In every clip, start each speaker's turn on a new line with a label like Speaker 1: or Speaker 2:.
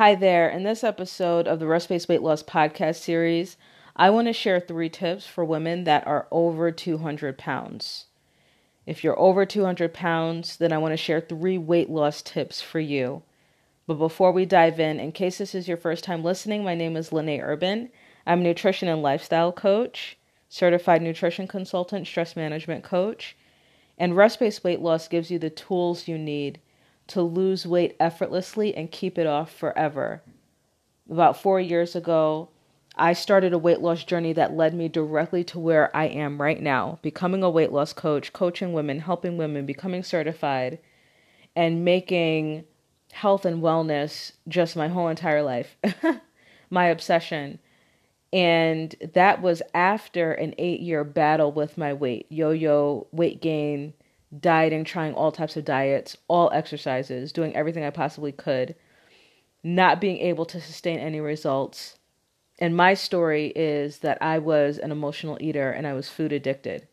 Speaker 1: Hi there. In this episode of the Rest Based Weight Loss podcast series, I want to share three tips for women that are over 200 pounds. If you're over 200 pounds, then I want to share three weight loss tips for you. But before we dive in, in case this is your first time listening, my name is Lene Urban. I'm a nutrition and lifestyle coach, certified nutrition consultant, stress management coach, and rest based weight loss gives you the tools you need to lose weight effortlessly and keep it off forever. About four years ago, I started a weight loss journey that led me directly to where I am right now becoming a weight loss coach, coaching women, helping women, becoming certified, and making health and wellness just my whole entire life, my obsession. And that was after an eight year battle with my weight yo yo, weight gain, dieting, trying all types of diets, all exercises, doing everything I possibly could, not being able to sustain any results. And my story is that I was an emotional eater and I was food addicted.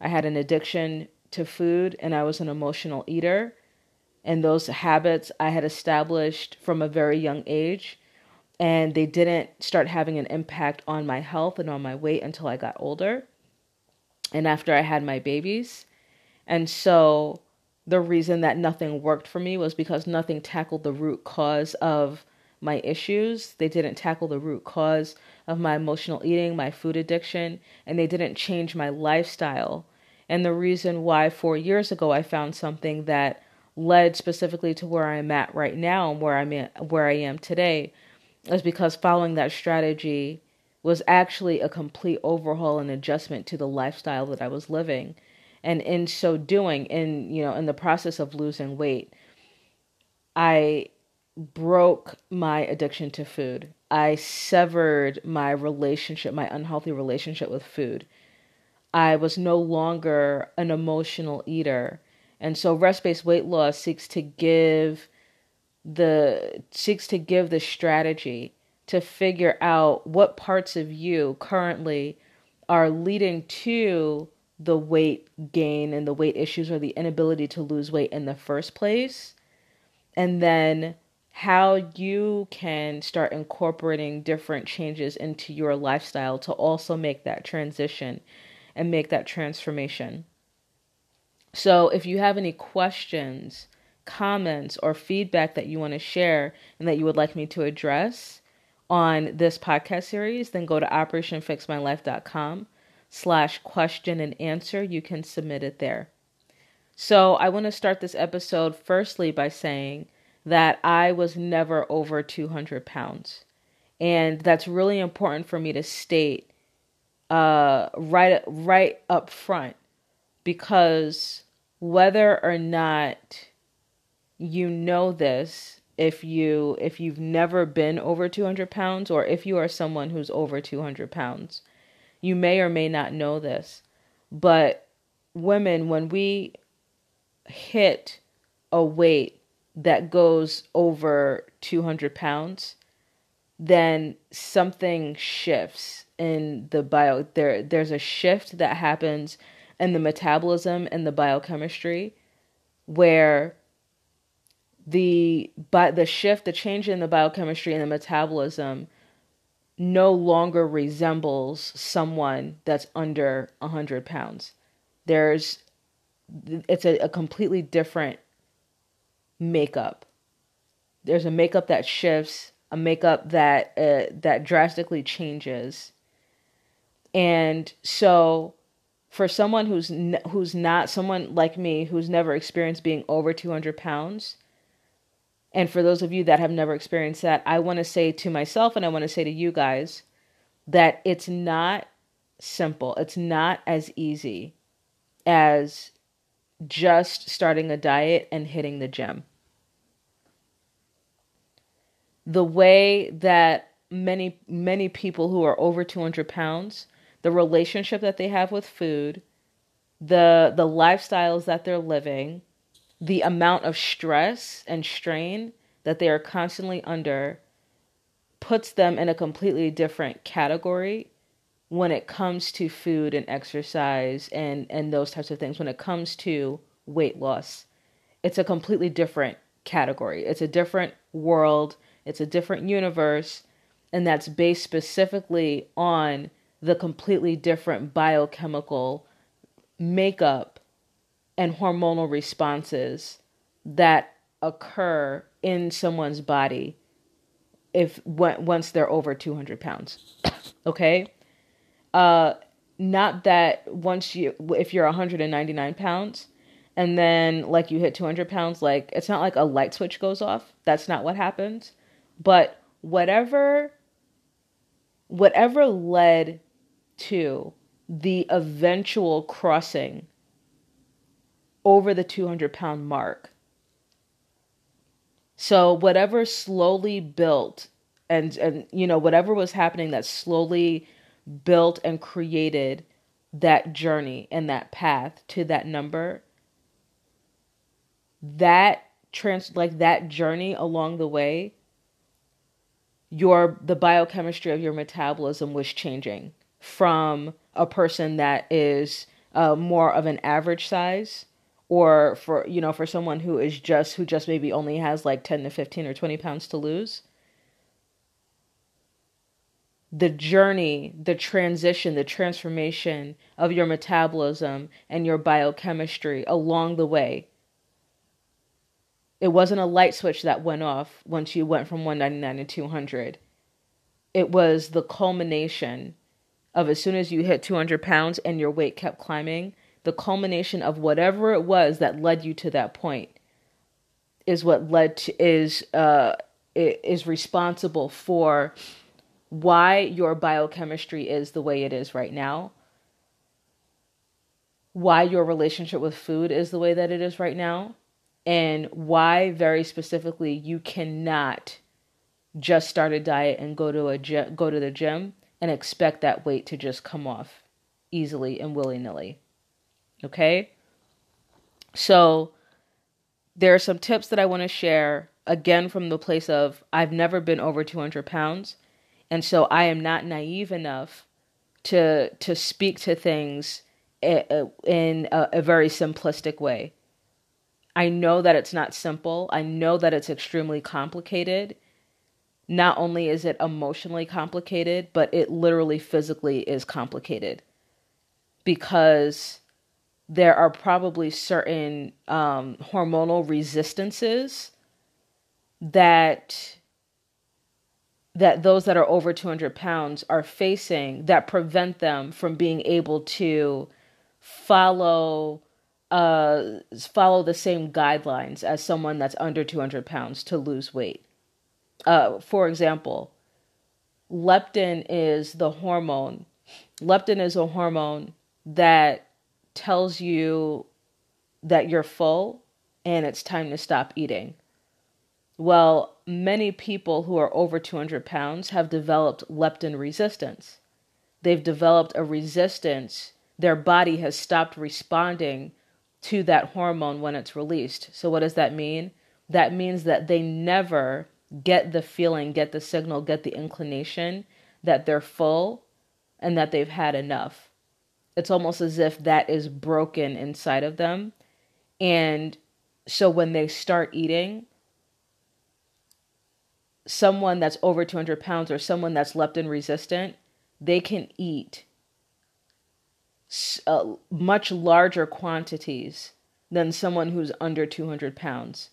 Speaker 1: I had an addiction to food and I was an emotional eater. And those habits I had established from a very young age. And they didn't start having an impact on my health and on my weight until I got older. And after I had my babies, and so the reason that nothing worked for me was because nothing tackled the root cause of my issues. They didn't tackle the root cause of my emotional eating, my food addiction, and they didn't change my lifestyle. And the reason why four years ago I found something that led specifically to where I'm at right now and where I'm at, where I am today is because following that strategy was actually a complete overhaul and adjustment to the lifestyle that I was living and in so doing in you know in the process of losing weight i broke my addiction to food. I severed my relationship my unhealthy relationship with food. I was no longer an emotional eater. And so rest-based weight loss seeks to give the seeks to give the strategy to figure out what parts of you currently are leading to the weight gain and the weight issues or the inability to lose weight in the first place. And then how you can start incorporating different changes into your lifestyle to also make that transition and make that transformation. So, if you have any questions, comments, or feedback that you want to share and that you would like me to address on this podcast series, then go to operationfixmylife.com slash question and answer. You can submit it there. So I want to start this episode firstly by saying that I was never over 200 pounds. And that's really important for me to state uh, right right up front because whether or not you know this if you if you've never been over 200 pounds or if you are someone who's over 200 pounds you may or may not know this, but women, when we hit a weight that goes over 200 pounds, then something shifts in the bio. There there's a shift that happens in the metabolism and the biochemistry where the but the shift the change in the biochemistry and the metabolism no longer resembles someone that's under 100 pounds. There's, it's a, a completely different makeup. There's a makeup that shifts, a makeup that uh, that drastically changes. And so for someone who's n- who's not someone like me who's never experienced being over 200 pounds, and for those of you that have never experienced that, I want to say to myself and I want to say to you guys that it's not simple. It's not as easy as just starting a diet and hitting the gym. The way that many many people who are over 200 pounds, the relationship that they have with food, the the lifestyles that they're living, the amount of stress and strain that they are constantly under puts them in a completely different category when it comes to food and exercise and and those types of things. When it comes to weight loss it's a completely different category. It's a different world. It's a different universe, and that's based specifically on the completely different biochemical makeup and hormonal responses that occur in someone's body if once they're over 200 pounds okay? Uh not that once you if you're 199 pounds and then like you hit 200 pounds like it's not like a light switch goes off. That's not what happens but whatever whatever led to the eventual crossing over the 200 pound mark. So whatever slowly built and and you know whatever was happening that slowly built and created that journey and that path to that number that trans like that journey along the way your the biochemistry of your metabolism was changing from a person that is uh, more of an average size or for you know for someone who is just who just maybe only has like 10 to 15 or 20 pounds to lose the journey the transition the transformation of your metabolism and your biochemistry along the way. It wasn't a light switch that went off once you went from 199 to 200 it was the culmination of as soon as you hit 200 pounds and your weight kept climbing the culmination of whatever it was that led you to that point is what led to is uh is responsible for why your biochemistry is the way it is right now why your relationship with food is the way that it is right now and why very specifically you cannot just start a diet and go to a go to the gym and expect that weight to just come off easily and willy-nilly Okay. So there are some tips that I want to share again from the place of I've never been over 200 pounds. And so I am not naive enough to to speak to things eh, eh, in a, a very simplistic way. I know that it's not simple. I know that it's extremely complicated. Not only is it emotionally complicated, but it literally physically is complicated because there are probably certain um, hormonal resistances that that those that are over 200 pounds are facing that prevent them from being able to follow uh follow the same guidelines as someone that's under 200 pounds to lose weight. Uh for example leptin is the hormone. Leptin is a hormone that tells you that you're full and it's time to stop eating. Well, many people who are over 200 pounds have developed leptin resistance. They've developed a resistance. Their body has stopped responding to that hormone when it's released. So, what does that mean? That means that they never get the feeling, get the signal, get the inclination that they're full and that they've had enough it's almost as if that is broken inside of them. And so when they start eating, someone that's over 200 pounds or someone that's leptin resistant, they can eat uh, much larger quantities than someone who's under 200 pounds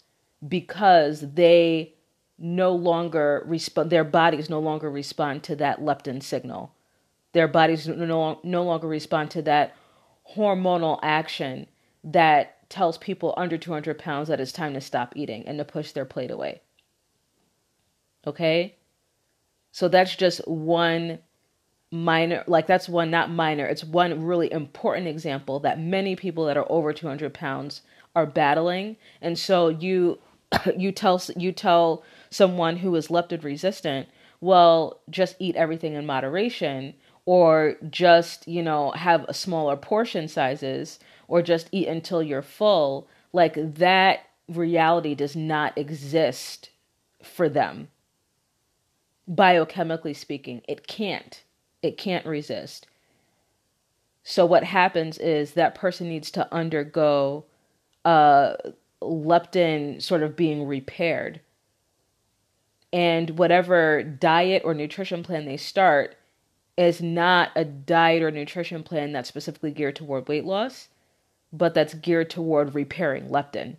Speaker 1: because they no longer respond, their bodies no longer respond to that leptin signal their bodies no, no longer respond to that hormonal action that tells people under 200 pounds that it's time to stop eating and to push their plate away. Okay? So that's just one minor, like that's one not minor, it's one really important example that many people that are over 200 pounds are battling. And so you you tell you tell someone who is leptin resistant, well, just eat everything in moderation or just, you know, have smaller portion sizes or just eat until you're full, like that reality does not exist for them. Biochemically speaking, it can't. It can't resist. So what happens is that person needs to undergo uh leptin sort of being repaired. and whatever diet or nutrition plan they start is not a diet or nutrition plan that's specifically geared toward weight loss, but that's geared toward repairing leptin.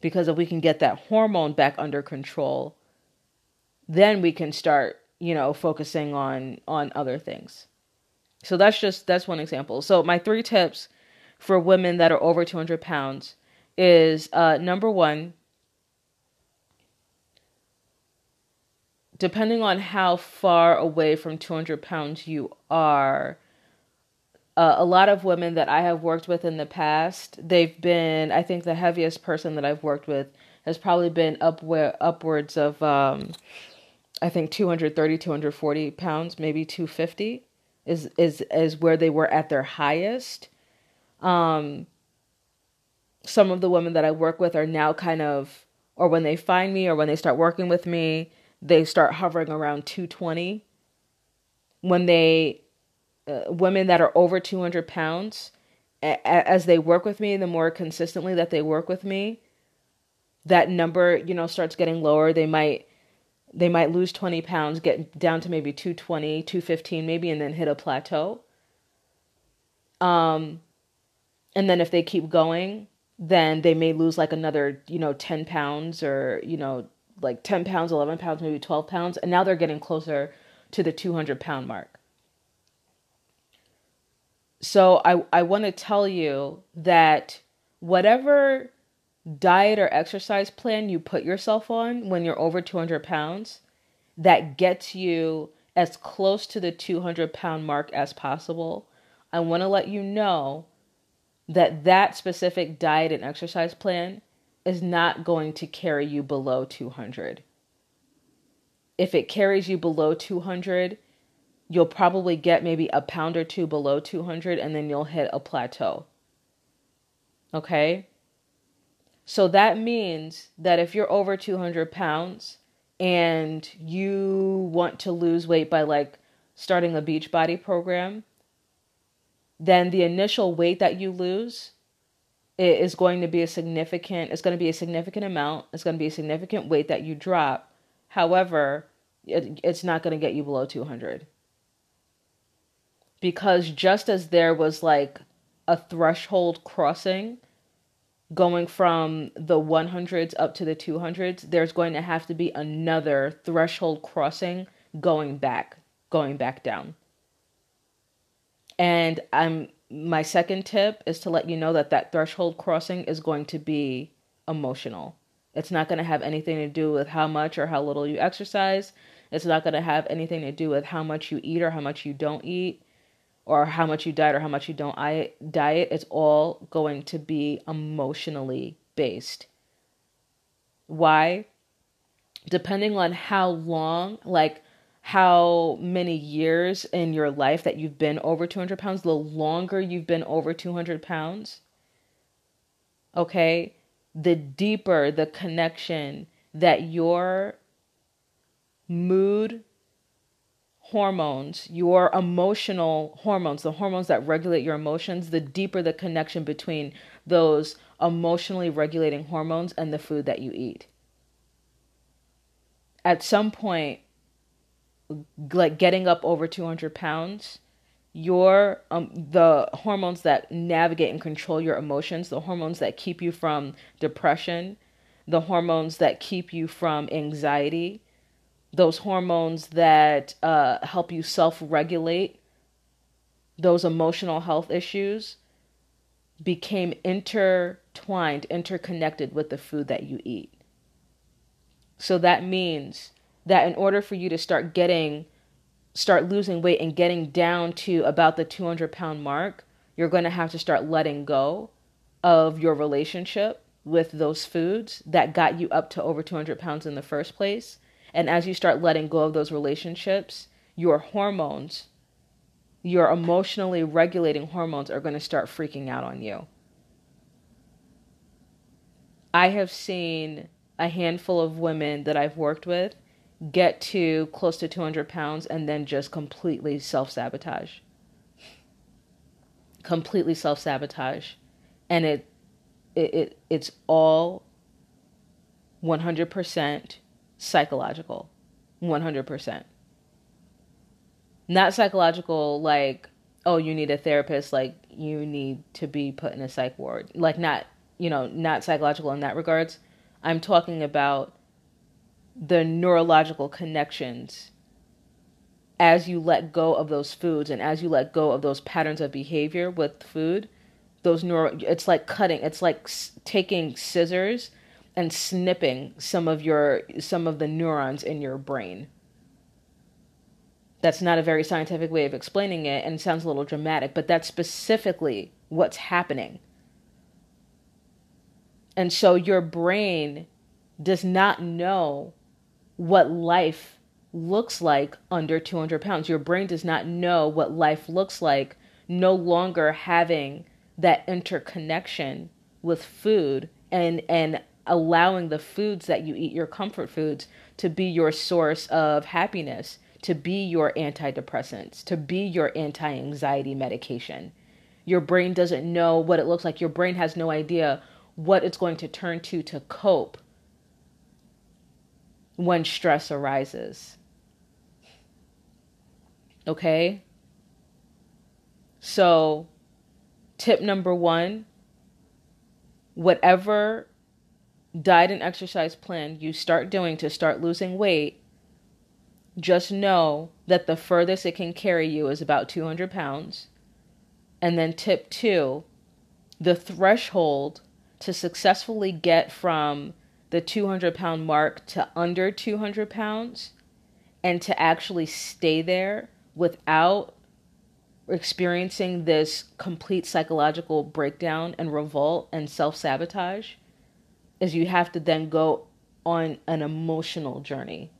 Speaker 1: Because if we can get that hormone back under control, then we can start, you know, focusing on on other things. So that's just that's one example. So my three tips for women that are over 200 pounds is uh, number one, depending on how far away from 200 pounds you are, uh, a lot of women that I have worked with in the past, they've been, I think the heaviest person that I've worked with has probably been up where, upwards of, um, I think 230, 240 pounds, maybe 250 is, is, is where they were at their highest. Um, some of the women that I work with are now kind of, or when they find me or when they start working with me, they start hovering around 220. When they, uh, women that are over 200 pounds, a- as they work with me, the more consistently that they work with me, that number, you know, starts getting lower. They might, they might lose 20 pounds, get down to maybe 220, 215 maybe, and then hit a plateau. Um, and then if they keep going, then they may lose like another, you know, 10 pounds or, you know, like 10 pounds, 11 pounds, maybe 12 pounds. And now they're getting closer to the 200 pound mark. So I, I want to tell you that whatever diet or exercise plan you put yourself on when you're over 200 pounds, that gets you as close to the 200 pound mark as possible. I want to let you know that that specific diet and exercise plan is not going to carry you below 200. If it carries you below 200, you'll probably get maybe a pound or two below 200 and then you'll hit a plateau. Okay? So that means that if you're over 200 pounds and you want to lose weight by like starting a Beachbody program, then the initial weight that you lose it is going to be a significant it's going to be a significant amount it's going to be a significant weight that you drop. However it, it's not going to get you below 200 because just as there was like a threshold crossing going from the 100s up to the 200s there's going to have to be another threshold crossing going back going back down. And i'm my second tip is to let you know that that threshold crossing is going to be emotional. It's not going to have anything to do with how much or how little you exercise. It's not going to have anything to do with how much you eat or how much you don't eat or how much you diet or how much you don't diet. It's all going to be emotionally based. Why? Depending on how long, like how many years in your life that you've been over 200 pounds, the longer you've been over 200 pounds, okay, the deeper the connection that your mood hormones, your emotional hormones, the hormones that regulate your emotions, the deeper the connection between those emotionally regulating hormones and the food that you eat. At some point, like getting up over 200 pounds your um the hormones that navigate and control your emotions the hormones that keep you from depression the hormones that keep you from anxiety those hormones that uh, help you self-regulate those emotional health issues became intertwined interconnected with the food that you eat. So that means that in order for you to start getting start losing weight and getting down to about the 200 pound mark you're going to have to start letting go of your relationship with those foods that got you up to over 200 pounds in the first place. And as you start letting go of those relationships your hormones your emotionally regulating hormones are going to start freaking out on you. I have seen a handful of women that i've worked with get to close to 200 pounds and then just completely self sabotage. Completely self sabotage. And it, it, it, it's all 100% psychological 100% not psychological like oh you need a therapist like you need to be put in a psych ward like not you know not psychological in that regards i'm talking about the neurological connections as you let go of those foods and as you let go of those patterns of behavior with food those neuro it's like cutting it's like taking scissors and snipping some of your some of the neurons in your brain. That's not a very scientific way of explaining it and it sounds a little dramatic but that's specifically what's happening. And so your brain does not know what life looks like under 200 pounds. Your brain does not know what life looks like no longer having that interconnection with food and and allowing the foods that you eat your comfort foods to be your source of happiness to be your antidepressants to be your anti-anxiety medication your brain doesn't know what it looks like your brain has no idea what it's going to turn to to cope when stress arises okay so tip number one whatever diet and exercise plan you start doing to start losing weight, just know that the furthest it can carry you is about 200 pounds. And then tip two, the threshold to successfully get from the 200 pound mark to under 200 pounds and to actually stay there without experiencing this complete psychological breakdown and revolt and self sabotage is you have to then go on an emotional journey.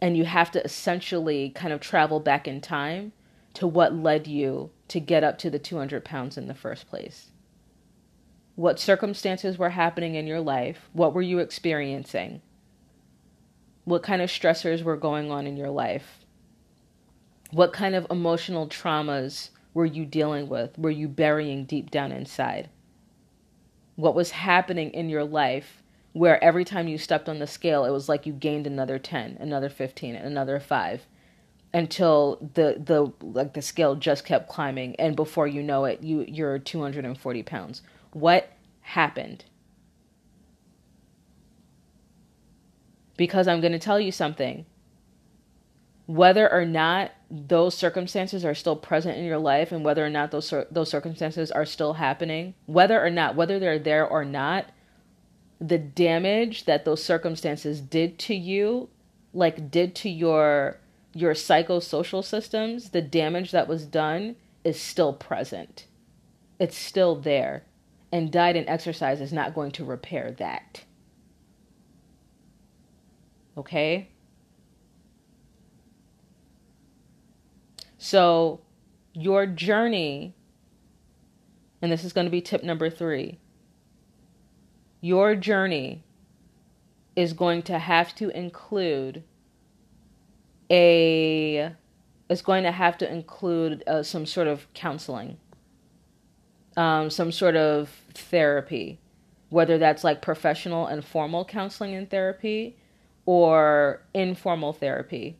Speaker 1: And you have to essentially kind of travel back in time to what led you to get up to the 200 pounds in the first place. What circumstances were happening in your life? What were you experiencing? What kind of stressors were going on in your life? What kind of emotional traumas were you dealing with? Were you burying deep down inside? What was happening in your life where every time you stepped on the scale, it was like you gained another 10, another 15, another 5 until the the like the scale just kept climbing and before you know it you you're 240 pounds what happened. Because i'm going to tell you something. Whether or not those circumstances are still present in your life and whether or not those those circumstances are still happening whether or not whether they're there or not the damage that those circumstances did to you like did to your your psychosocial systems the damage that was done is still present. It's still there and diet and exercise is not going to repair that. Okay? So, your journey, and this is going to be tip number three your journey is going to have to include a is going to have to include uh, some sort of counseling um, some sort of therapy whether that's like professional and formal counseling and therapy or informal therapy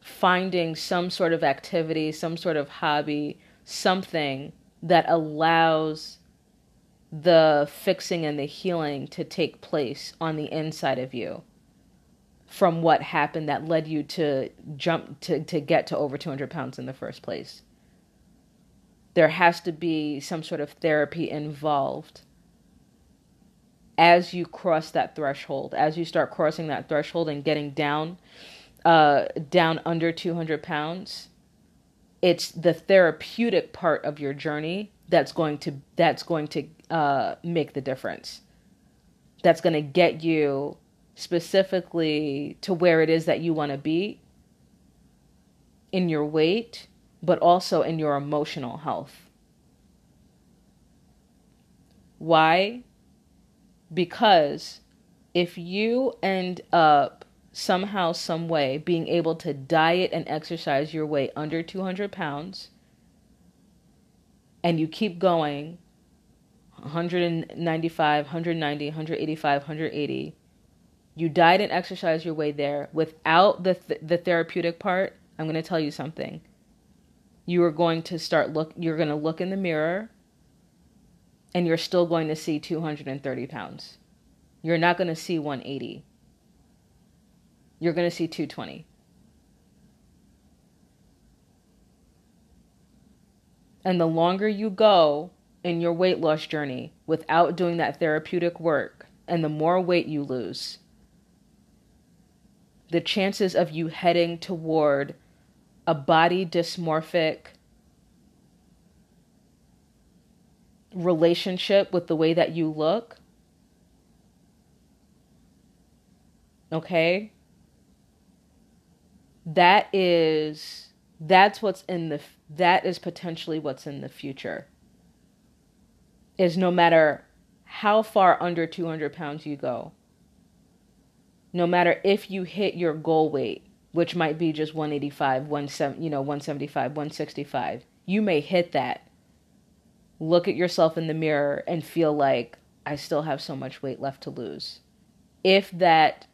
Speaker 1: finding some sort of activity, some sort of hobby, something that allows the fixing and the healing to take place on the inside of you from what happened that led you to jump to, to get to over 200 pounds in the first place. There has to be some sort of therapy involved as you cross that threshold, as you start crossing that threshold and getting down uh, down under 200 pounds, it's the therapeutic part of your journey that's going to that's going to uh, make the difference. That's going to get you specifically to where it is that you want to be in your weight, but also in your emotional health. Why? Because if you end up somehow, some way, being able to diet and exercise your way under 200 pounds, and you keep going 195, 190, 185, 180, You diet and exercise your way there without the th- the therapeutic part. I'm going to tell you something. You are going to start look. You're going to look in the mirror, and you're still going to see 230 pounds. You're not going to see 180. You're going to see 220. And the longer you go in your weight loss journey without doing that therapeutic work, and the more weight you lose, the chances of you heading toward a body dysmorphic relationship with the way that you look, okay, that is that's what's in the that is potentially what's in the future. Is no matter how far under 200 pounds you go no matter if you hit your goal weight which might be just 185 170 you know 175 165 you may hit that look at yourself in the mirror and feel like i still have so much weight left to lose if that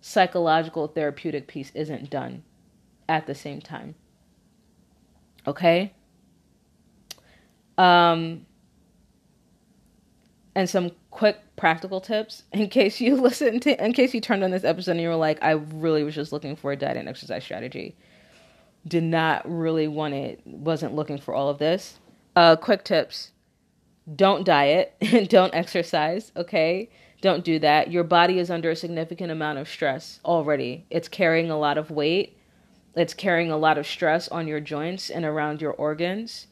Speaker 1: psychological therapeutic piece isn't done at the same time. Okay? Um and some quick practical tips in case you listen to in case you turned on this episode and you were like I really was just looking for a diet and exercise strategy. Did not really want it, wasn't looking for all of this. Uh quick tips. Don't diet and don't exercise, okay? Don't do that. Your body is under a significant amount of stress already. It's carrying a lot of weight it's carrying a lot of stress on your joints and around your organs.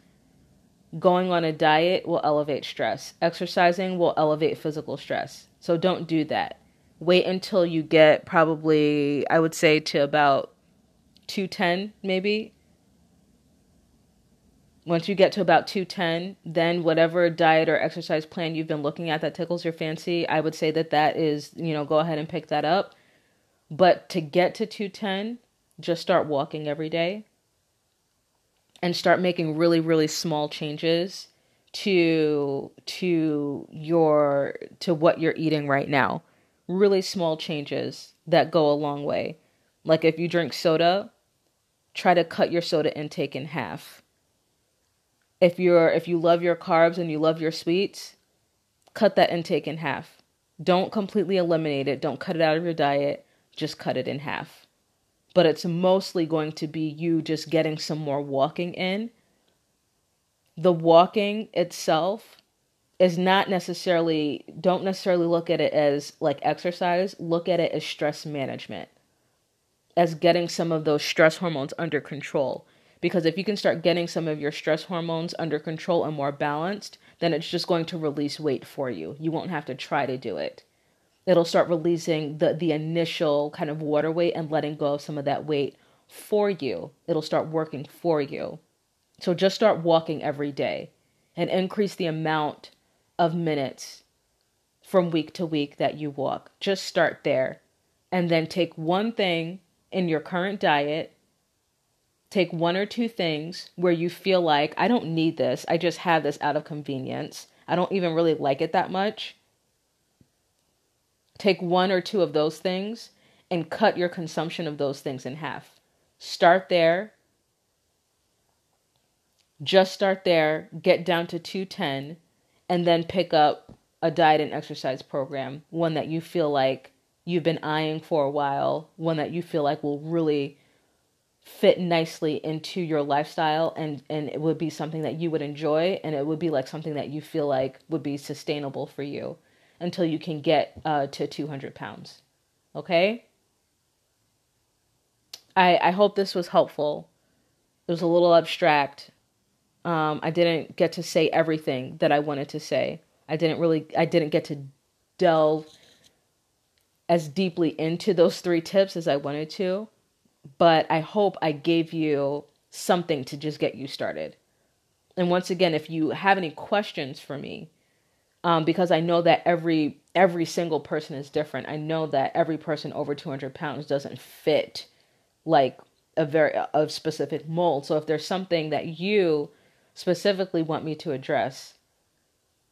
Speaker 1: Going on a diet will elevate stress. Exercising will elevate physical stress. So don't do that. Wait until you get probably, I would say, to about 210 maybe. Once you get to about 210, then whatever diet or exercise plan you've been looking at that tickles your fancy, I would say that that is, you know, go ahead and pick that up. But to get to 210, just start walking every day and start making really really small changes to to your to what you're eating right now. Really small changes that go a long way. Like if you drink soda try to cut your soda intake in half. If you're if you love your carbs and you love your sweets cut that intake in half. Don't completely eliminate it. Don't cut it out of your diet. Just cut it in half but it's mostly going to be you just getting some more walking in. The walking itself is not necessarily, don't necessarily look at it as like exercise, look at it as stress management, as getting some of those stress hormones under control. Because if you can start getting some of your stress hormones under control and more balanced, then it's just going to release weight for you. You won't have to try to do it it'll start releasing the the initial kind of water weight and letting go of some of that weight for you. It'll start working for you. So just start walking every day and increase the amount of minutes from week to week that you walk. Just start there. And then take one thing in your current diet, take one or two things where you feel like, I don't need this. I just have this out of convenience. I don't even really like it that much Take one or two of those things and cut your consumption of those things in half. Start there. Just start there, get down to 210, and then pick up a diet and exercise program, one that you feel like you've been eyeing for a while, one that you feel like will really fit nicely into your lifestyle and and it would be something that you would enjoy and it would be like something that you feel like would be sustainable for you until you can get uh, to 200 pounds. Okay? I, I hope this was helpful. It was a little abstract. Um, I didn't get to say everything that I wanted to say. I didn't really, I didn't get to delve as deeply into those three tips as I wanted to. But I hope I gave you something to just get you started. And once again, if you have any questions for me, um, because I know that every every single person is different. I know that every person over 200 pounds doesn't fit like a very a specific mold. So if there's something that you specifically want me to address,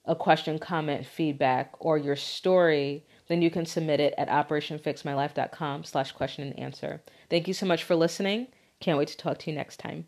Speaker 1: a question, comment, feedback, or your story, then you can submit it at operationfixmylife.com slash question and answer. Thank you so much for listening. Can't wait to talk to you next time.